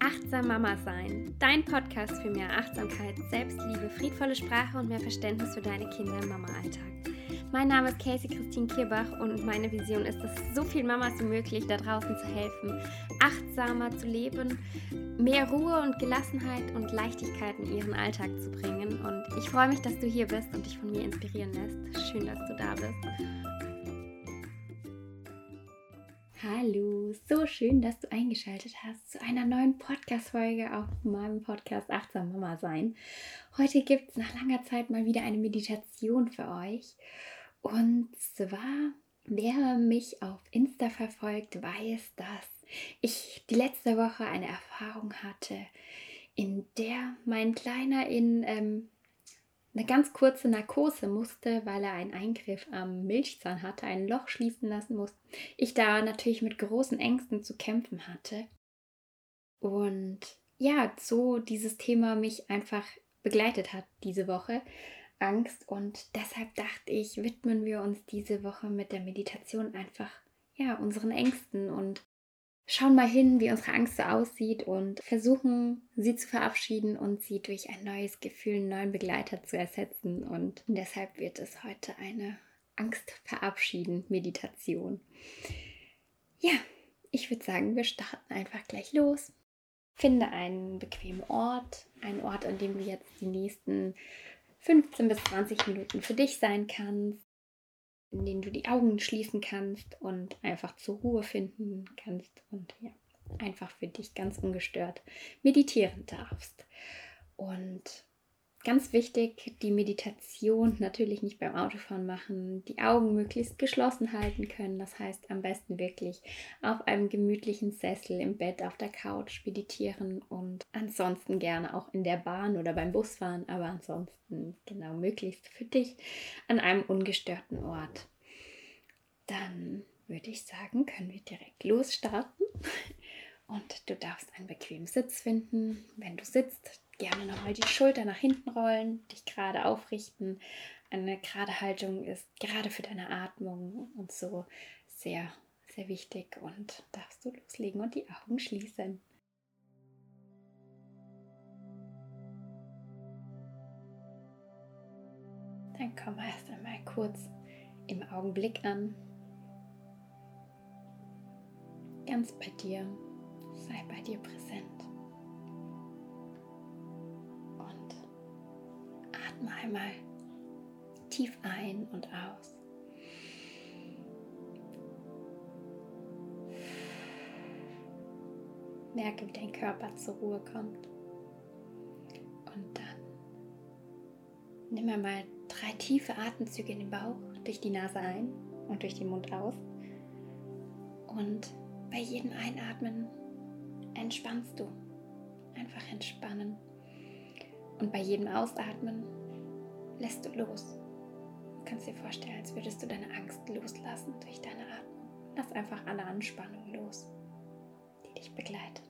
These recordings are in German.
Achtsam Mama sein, dein Podcast für mehr Achtsamkeit, Selbstliebe, friedvolle Sprache und mehr Verständnis für deine Kinder im Mama-Alltag. Mein Name ist Casey Christine Kierbach und meine Vision ist es, so vielen Mamas wie möglich da draußen zu helfen, achtsamer zu leben, mehr Ruhe und Gelassenheit und Leichtigkeit in ihren Alltag zu bringen. Und ich freue mich, dass du hier bist und dich von mir inspirieren lässt. Schön, dass du da bist. Hallo, so schön, dass du eingeschaltet hast zu einer neuen Podcast-Folge auf meinem Podcast Achtsam Mama sein. Heute gibt es nach langer Zeit mal wieder eine Meditation für euch. Und zwar, wer mich auf Insta verfolgt, weiß, dass ich die letzte Woche eine Erfahrung hatte, in der mein Kleiner in ähm, eine ganz kurze Narkose musste, weil er einen Eingriff am Milchzahn hatte, ein Loch schließen lassen musste. Ich da natürlich mit großen Ängsten zu kämpfen hatte. Und ja, so dieses Thema mich einfach begleitet hat diese Woche. Angst und deshalb dachte ich, widmen wir uns diese Woche mit der Meditation einfach ja, unseren Ängsten und schauen mal hin, wie unsere Angst so aussieht und versuchen, sie zu verabschieden und sie durch ein neues Gefühl, einen neuen Begleiter zu ersetzen. Und deshalb wird es heute eine Angst verabschieden Meditation. Ja, ich würde sagen, wir starten einfach gleich los. Finde einen bequemen Ort, einen Ort, an dem du jetzt die nächsten 15 bis 20 Minuten für dich sein kannst in denen du die Augen schließen kannst und einfach zur Ruhe finden kannst und ja, einfach für dich ganz ungestört meditieren darfst. Und Ganz wichtig, die Meditation natürlich nicht beim Autofahren machen, die Augen möglichst geschlossen halten können. Das heißt, am besten wirklich auf einem gemütlichen Sessel im Bett auf der Couch meditieren und ansonsten gerne auch in der Bahn oder beim Busfahren, aber ansonsten genau möglichst für dich an einem ungestörten Ort. Dann würde ich sagen, können wir direkt losstarten. Und du darfst einen bequemen Sitz finden. Wenn du sitzt, gerne nochmal die Schulter nach hinten rollen, dich gerade aufrichten. Eine gerade Haltung ist gerade für deine Atmung und so sehr, sehr wichtig und darfst du loslegen und die Augen schließen. Dann komm erst einmal kurz im Augenblick an. Ganz bei dir, sei bei dir präsent. Atme einmal tief ein und aus. Merke, wie dein Körper zur Ruhe kommt. Und dann nimm einmal drei tiefe Atemzüge in den Bauch, durch die Nase ein und durch den Mund aus. Und bei jedem Einatmen entspannst du. Einfach entspannen. Und bei jedem Ausatmen lässt du los. Du kannst dir vorstellen, als würdest du deine Angst loslassen durch deine Atmung. Lass einfach alle Anspannung los, die dich begleitet.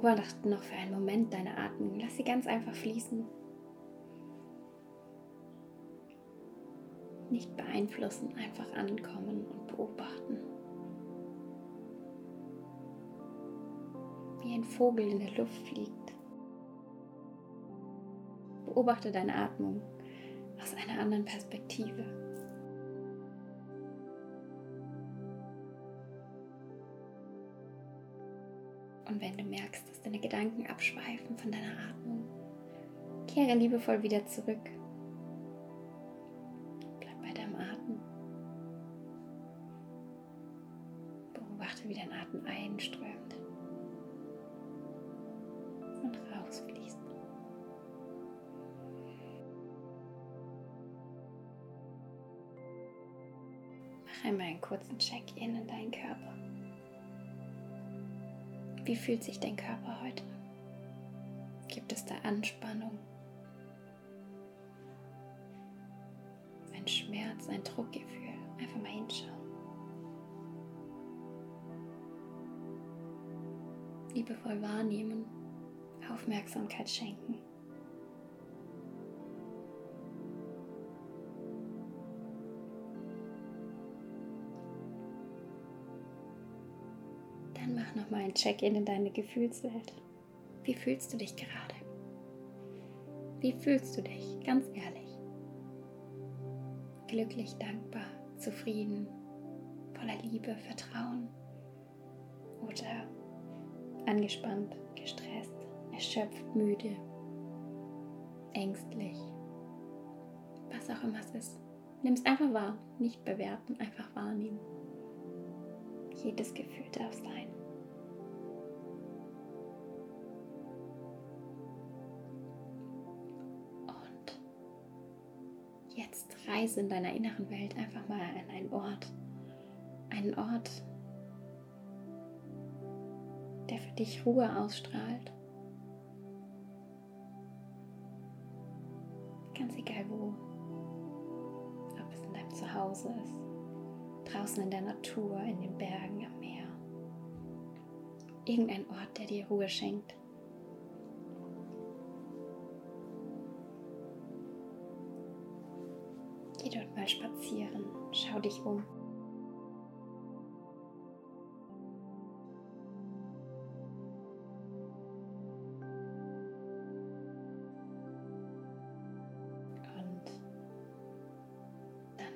Beobachte noch für einen Moment deine Atmung. Lass sie ganz einfach fließen. Nicht beeinflussen, einfach ankommen und beobachten. Wie ein Vogel in der Luft fliegt. Beobachte deine Atmung aus einer anderen Perspektive. Und wenn du merkst, dass deine Gedanken abschweifen von deiner Atmung, kehre liebevoll wieder zurück. Bleib bei deinem Atem. Beobachte, wie dein Atem einströmt und rausfließt. Mach einmal einen kurzen Check-in in deinen Körper. Wie fühlt sich dein Körper heute? Gibt es da Anspannung? Ein Schmerz, ein Druckgefühl? Einfach mal hinschauen. Liebevoll wahrnehmen, Aufmerksamkeit schenken. Dann mach nochmal ein Check-in in deine Gefühlswelt. Wie fühlst du dich gerade? Wie fühlst du dich? Ganz ehrlich. Glücklich, dankbar, zufrieden, voller Liebe, Vertrauen oder angespannt, gestresst, erschöpft, müde, ängstlich, was auch immer es ist. Nimm es einfach wahr, nicht bewerten, einfach wahrnehmen. Jedes Gefühl darf sein. Jetzt reise in deiner inneren Welt einfach mal an einen Ort. Einen Ort, der für dich Ruhe ausstrahlt. Ganz egal wo. Ob es in deinem Zuhause ist draußen in der Natur, in den Bergen, am Meer. Irgendein Ort, der dir Ruhe schenkt. Mal spazieren, schau dich um.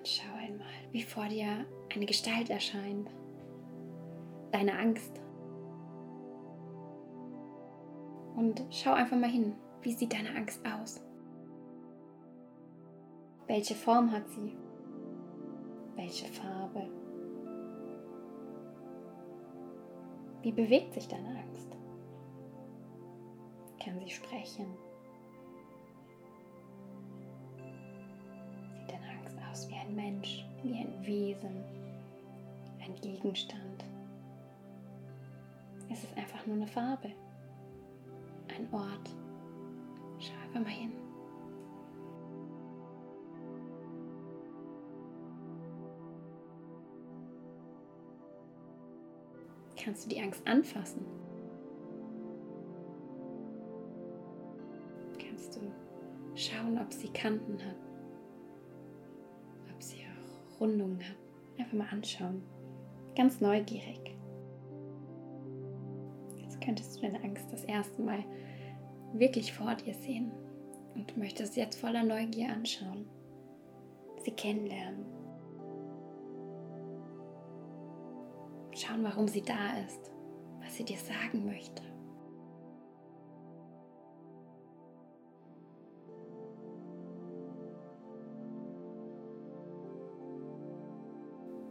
schau einmal, wie vor dir eine Gestalt erscheint. Deine Angst. Und schau einfach mal hin, wie sieht deine Angst aus? Welche Form hat sie? Welche Farbe? Wie bewegt sich deine Angst? Kann sie sprechen? Sieht deine Angst aus wie ein Mensch, wie ein Wesen, ein Gegenstand. Es ist einfach nur eine Farbe, ein Ort. Schau einfach mal hin. Kannst du die Angst anfassen? Kannst du schauen, ob sie Kanten hat? Ob sie auch Rundungen hat? Einfach mal anschauen. Ganz neugierig. Jetzt könntest du deine Angst das erste Mal wirklich vor dir sehen und möchtest jetzt voller Neugier anschauen, sie kennenlernen, schauen, warum sie da ist, was sie dir sagen möchte.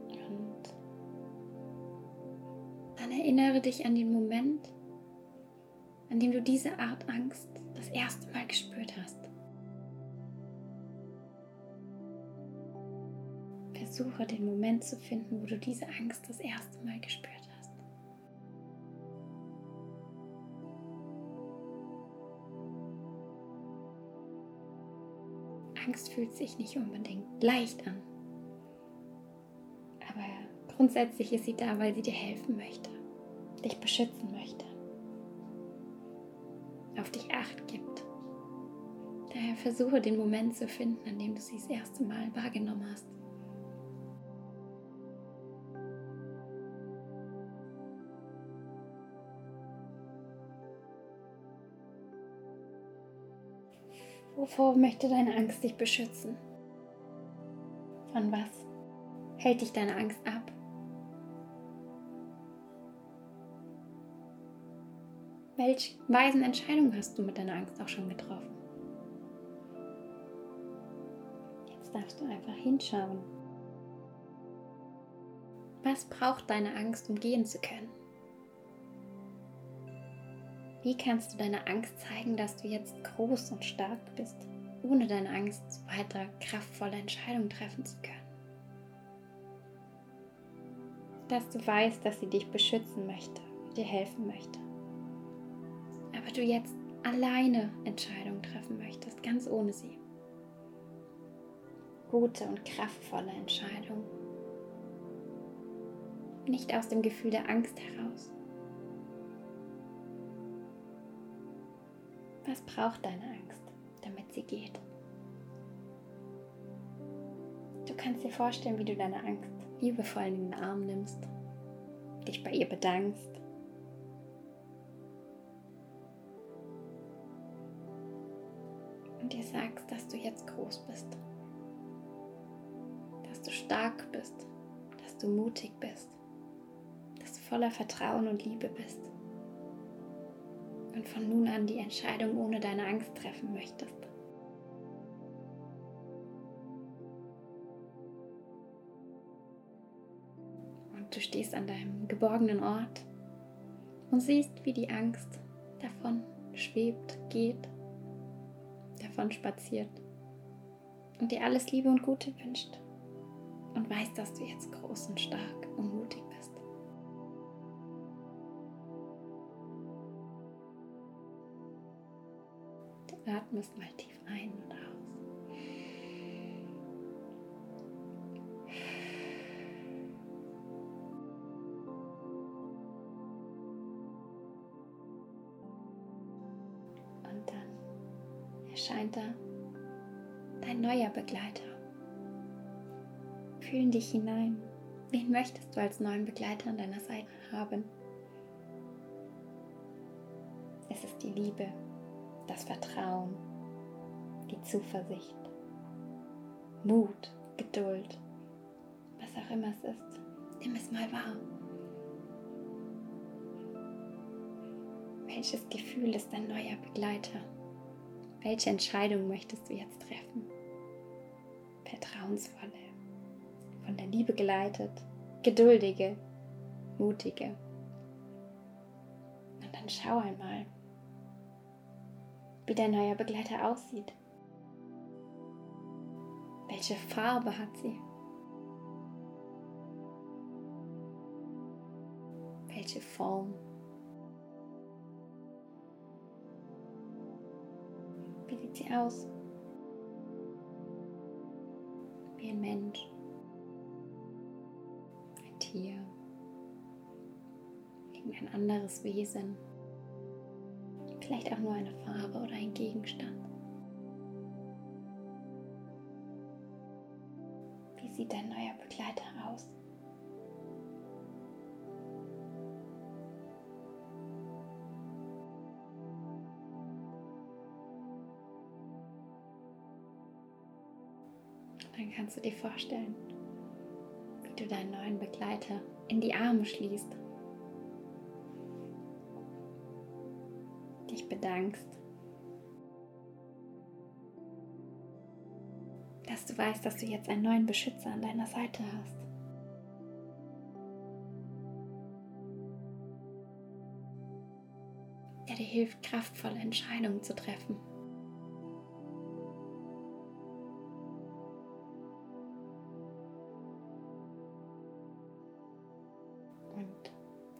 Und dann erinnere dich an den Moment, an dem du diese Art Angst das erste Mal gespürt hast. Versuche den Moment zu finden, wo du diese Angst das erste Mal gespürt hast. Angst fühlt sich nicht unbedingt leicht an. Aber grundsätzlich ist sie da, weil sie dir helfen möchte, dich beschützen möchte, auf dich acht gibt. Daher versuche den Moment zu finden, an dem du sie das erste Mal wahrgenommen hast. Wovor möchte deine Angst dich beschützen? Von was hält dich deine Angst ab? Welche weisen Entscheidungen hast du mit deiner Angst auch schon getroffen? Jetzt darfst du einfach hinschauen. Was braucht deine Angst, um gehen zu können? Wie kannst du deiner Angst zeigen, dass du jetzt groß und stark bist, ohne deine Angst weiter kraftvolle Entscheidungen treffen zu können? Dass du weißt, dass sie dich beschützen möchte, dir helfen möchte. Aber du jetzt alleine Entscheidungen treffen möchtest, ganz ohne sie. Gute und kraftvolle Entscheidungen. Nicht aus dem Gefühl der Angst heraus. Was braucht deine Angst, damit sie geht? Du kannst dir vorstellen, wie du deine Angst liebevoll in den Arm nimmst, dich bei ihr bedankst. Und dir sagst, dass du jetzt groß bist, dass du stark bist, dass du mutig bist, dass du voller Vertrauen und Liebe bist und von nun an die Entscheidung ohne deine Angst treffen möchtest. Du stehst an deinem geborgenen Ort und siehst, wie die Angst davon schwebt, geht, davon spaziert und dir alles Liebe und Gute wünscht und weißt, dass du jetzt groß und stark und mutig bist. Atmest mal tief ein und aus. erscheint da dein neuer Begleiter. Fühl in dich hinein. Wen möchtest du als neuen Begleiter an deiner Seite haben? Es ist die Liebe, das Vertrauen, die Zuversicht, Mut, Geduld, was auch immer es ist. Nimm es mal wahr. Welches Gefühl ist dein neuer Begleiter? Welche Entscheidung möchtest du jetzt treffen? Vertrauensvolle, von der Liebe geleitet, geduldige, mutige. Und dann schau einmal, wie dein neuer Begleiter aussieht. Welche Farbe hat sie? Welche Form? sieht sie aus? Wie ein Mensch, ein Tier, irgendein anderes Wesen, vielleicht auch nur eine Farbe oder ein Gegenstand. Wie sieht dein neuer Begleiter aus? dann kannst du dir vorstellen, wie du deinen neuen Begleiter in die Arme schließt, dich bedankst, dass du weißt, dass du jetzt einen neuen Beschützer an deiner Seite hast. der dir hilft, kraftvolle Entscheidungen zu treffen.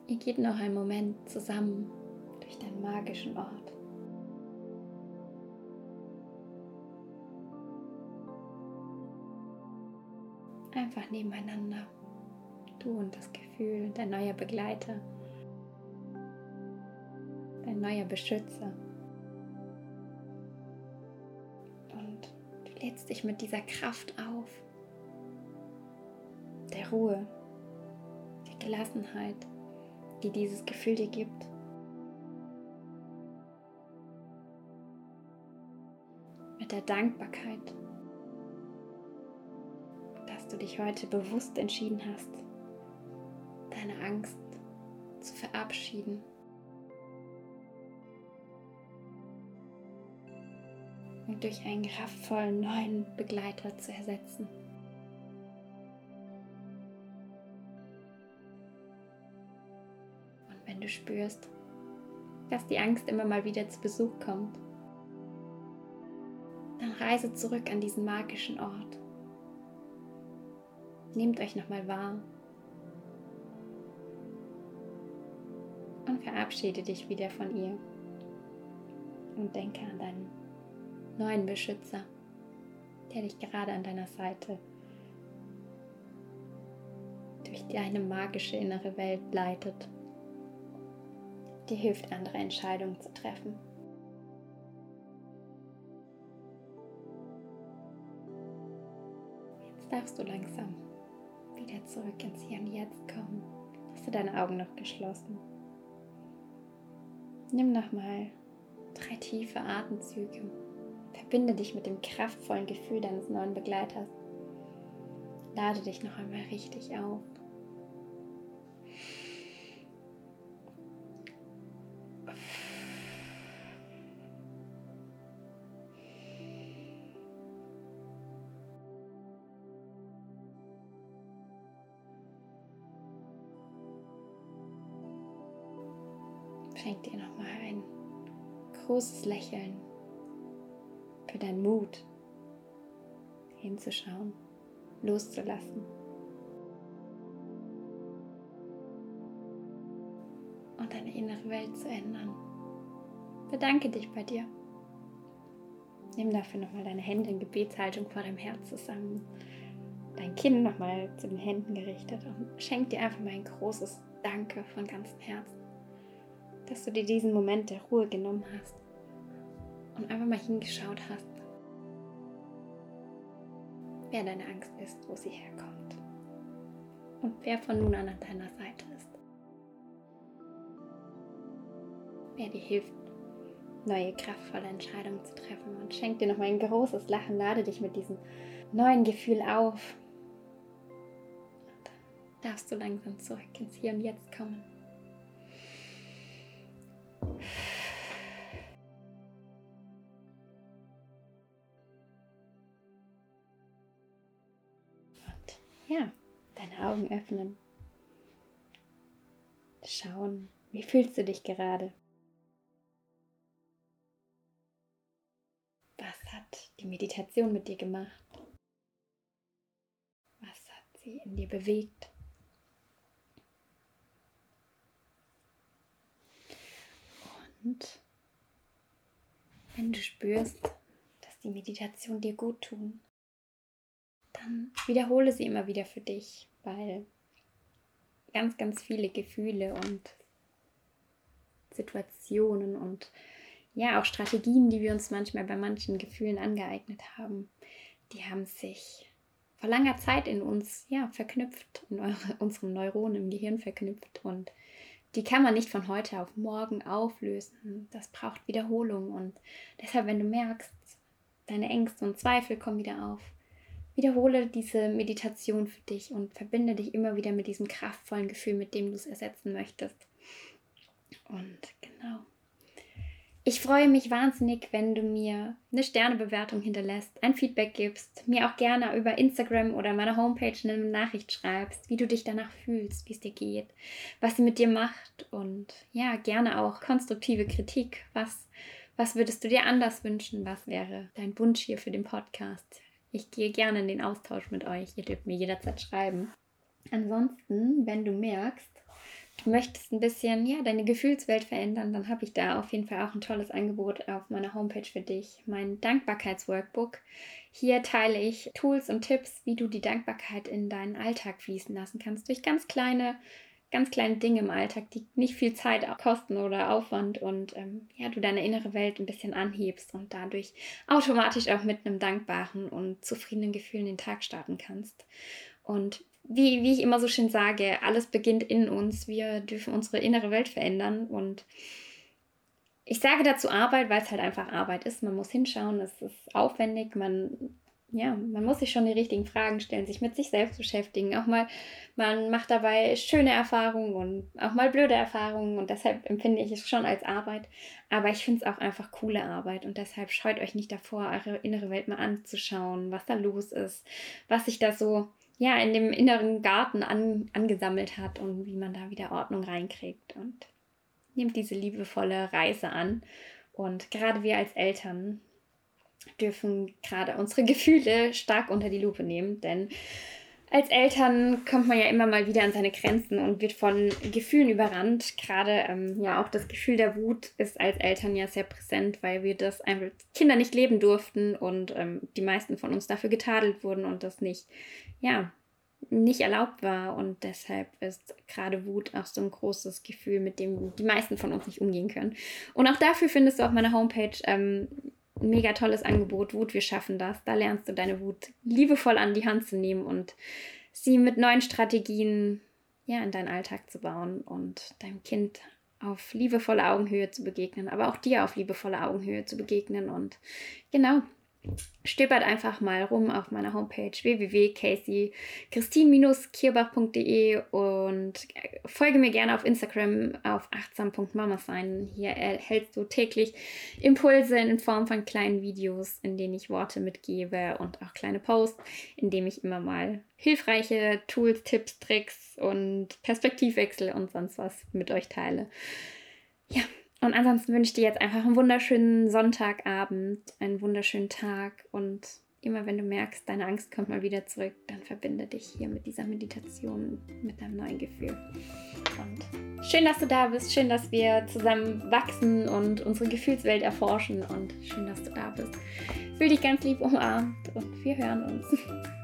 Ihr geht noch einen Moment zusammen magischen Ort. Einfach nebeneinander. Du und das Gefühl, dein neuer Begleiter, dein neuer Beschützer. Und du lädst dich mit dieser Kraft auf, der Ruhe, der Gelassenheit die dieses Gefühl dir gibt. Mit der Dankbarkeit, dass du dich heute bewusst entschieden hast, deine Angst zu verabschieden. Und durch einen kraftvollen neuen Begleiter zu ersetzen. du spürst, dass die Angst immer mal wieder zu Besuch kommt, reise zurück an diesen magischen Ort. Nehmt euch nochmal wahr und verabschiede dich wieder von ihr. Und denke an deinen neuen Beschützer, der dich gerade an deiner Seite durch deine magische innere Welt leitet, dir hilft, andere Entscheidungen zu treffen. Darfst du langsam wieder zurück ins Hier und Jetzt kommen. Hast du deine Augen noch geschlossen? Nimm nochmal drei tiefe Atemzüge. Verbinde dich mit dem kraftvollen Gefühl deines neuen Begleiters. Lade dich noch einmal richtig auf. Großes Lächeln für deinen Mut, hinzuschauen, loszulassen. Und deine innere Welt zu ändern. Bedanke dich bei dir. Nimm dafür nochmal deine Hände in Gebetshaltung vor deinem Herz zusammen. Dein Kinn nochmal zu den Händen gerichtet und schenk dir einfach mal ein großes Danke von ganzem Herzen dass du dir diesen Moment der Ruhe genommen hast und einfach mal hingeschaut hast, wer deine Angst ist, wo sie herkommt und wer von nun an an deiner Seite ist. Wer dir hilft, neue kraftvolle Entscheidungen zu treffen und schenk dir nochmal ein großes Lachen, lade dich mit diesem neuen Gefühl auf. Und darfst du langsam zurück ins Hier und Jetzt kommen. Ja, deine Augen öffnen. Schauen, wie fühlst du dich gerade? Was hat die Meditation mit dir gemacht? Was hat sie in dir bewegt? Und wenn du spürst, dass die Meditation dir gut tun, dann wiederhole sie immer wieder für dich, weil ganz, ganz viele Gefühle und Situationen und ja auch Strategien, die wir uns manchmal bei manchen Gefühlen angeeignet haben, die haben sich vor langer Zeit in uns ja verknüpft, in eure, unseren Neuronen im Gehirn verknüpft und die kann man nicht von heute auf morgen auflösen. Das braucht Wiederholung und deshalb, wenn du merkst, deine Ängste und Zweifel kommen wieder auf, Wiederhole diese Meditation für dich und verbinde dich immer wieder mit diesem kraftvollen Gefühl, mit dem du es ersetzen möchtest. Und genau. Ich freue mich wahnsinnig, wenn du mir eine Sternebewertung hinterlässt, ein Feedback gibst, mir auch gerne über Instagram oder meiner Homepage eine Nachricht schreibst, wie du dich danach fühlst, wie es dir geht, was sie mit dir macht und ja, gerne auch konstruktive Kritik. Was, was würdest du dir anders wünschen? Was wäre dein Wunsch hier für den Podcast? Ich gehe gerne in den Austausch mit euch. Ihr dürft mir jederzeit schreiben. Ansonsten, wenn du merkst, du möchtest ein bisschen ja, deine Gefühlswelt verändern, dann habe ich da auf jeden Fall auch ein tolles Angebot auf meiner Homepage für dich, mein Dankbarkeitsworkbook. Hier teile ich Tools und Tipps, wie du die Dankbarkeit in deinen Alltag fließen lassen kannst, durch ganz kleine ganz kleine Dinge im Alltag, die nicht viel Zeit kosten oder Aufwand und ähm, ja, du deine innere Welt ein bisschen anhebst und dadurch automatisch auch mit einem dankbaren und zufriedenen Gefühl in den Tag starten kannst. Und wie, wie ich immer so schön sage, alles beginnt in uns. Wir dürfen unsere innere Welt verändern und ich sage dazu Arbeit, weil es halt einfach Arbeit ist. Man muss hinschauen, es ist aufwendig, man ja, man muss sich schon die richtigen Fragen stellen, sich mit sich selbst beschäftigen. Auch mal, man macht dabei schöne Erfahrungen und auch mal blöde Erfahrungen und deshalb empfinde ich es schon als Arbeit. Aber ich finde es auch einfach coole Arbeit und deshalb scheut euch nicht davor, eure innere Welt mal anzuschauen, was da los ist, was sich da so ja in dem inneren Garten an, angesammelt hat und wie man da wieder Ordnung reinkriegt und nehmt diese liebevolle Reise an. Und gerade wir als Eltern dürfen gerade unsere Gefühle stark unter die Lupe nehmen, denn als Eltern kommt man ja immer mal wieder an seine Grenzen und wird von Gefühlen überrannt. Gerade ähm, ja auch das Gefühl der Wut ist als Eltern ja sehr präsent, weil wir das einfach Kinder nicht leben durften und ähm, die meisten von uns dafür getadelt wurden und das nicht, ja, nicht erlaubt war. Und deshalb ist gerade Wut auch so ein großes Gefühl, mit dem die meisten von uns nicht umgehen können. Und auch dafür findest du auf meiner Homepage ähm, mega tolles Angebot, Wut, wir schaffen das. Da lernst du deine Wut liebevoll an die Hand zu nehmen und sie mit neuen Strategien ja, in deinen Alltag zu bauen und deinem Kind auf liebevolle Augenhöhe zu begegnen, aber auch dir auf liebevolle Augenhöhe zu begegnen. Und genau, stöbert einfach mal rum auf meiner Homepage www.casey-christin-kierbach.de und folge mir gerne auf Instagram auf achtsam.mama sein. Hier erhältst du täglich Impulse in Form von kleinen Videos, in denen ich Worte mitgebe und auch kleine Posts, in denen ich immer mal hilfreiche Tools, Tipps, Tricks und Perspektivwechsel und sonst was mit euch teile. Ja, und ansonsten wünsche ich dir jetzt einfach einen wunderschönen Sonntagabend, einen wunderschönen Tag und immer wenn du merkst, deine Angst kommt mal wieder zurück, dann verbinde dich hier mit dieser Meditation, mit deinem neuen Gefühl. Und schön, dass du da bist, schön, dass wir zusammen wachsen und unsere Gefühlswelt erforschen und schön, dass du da bist. Fühl dich ganz lieb umarmt und wir hören uns.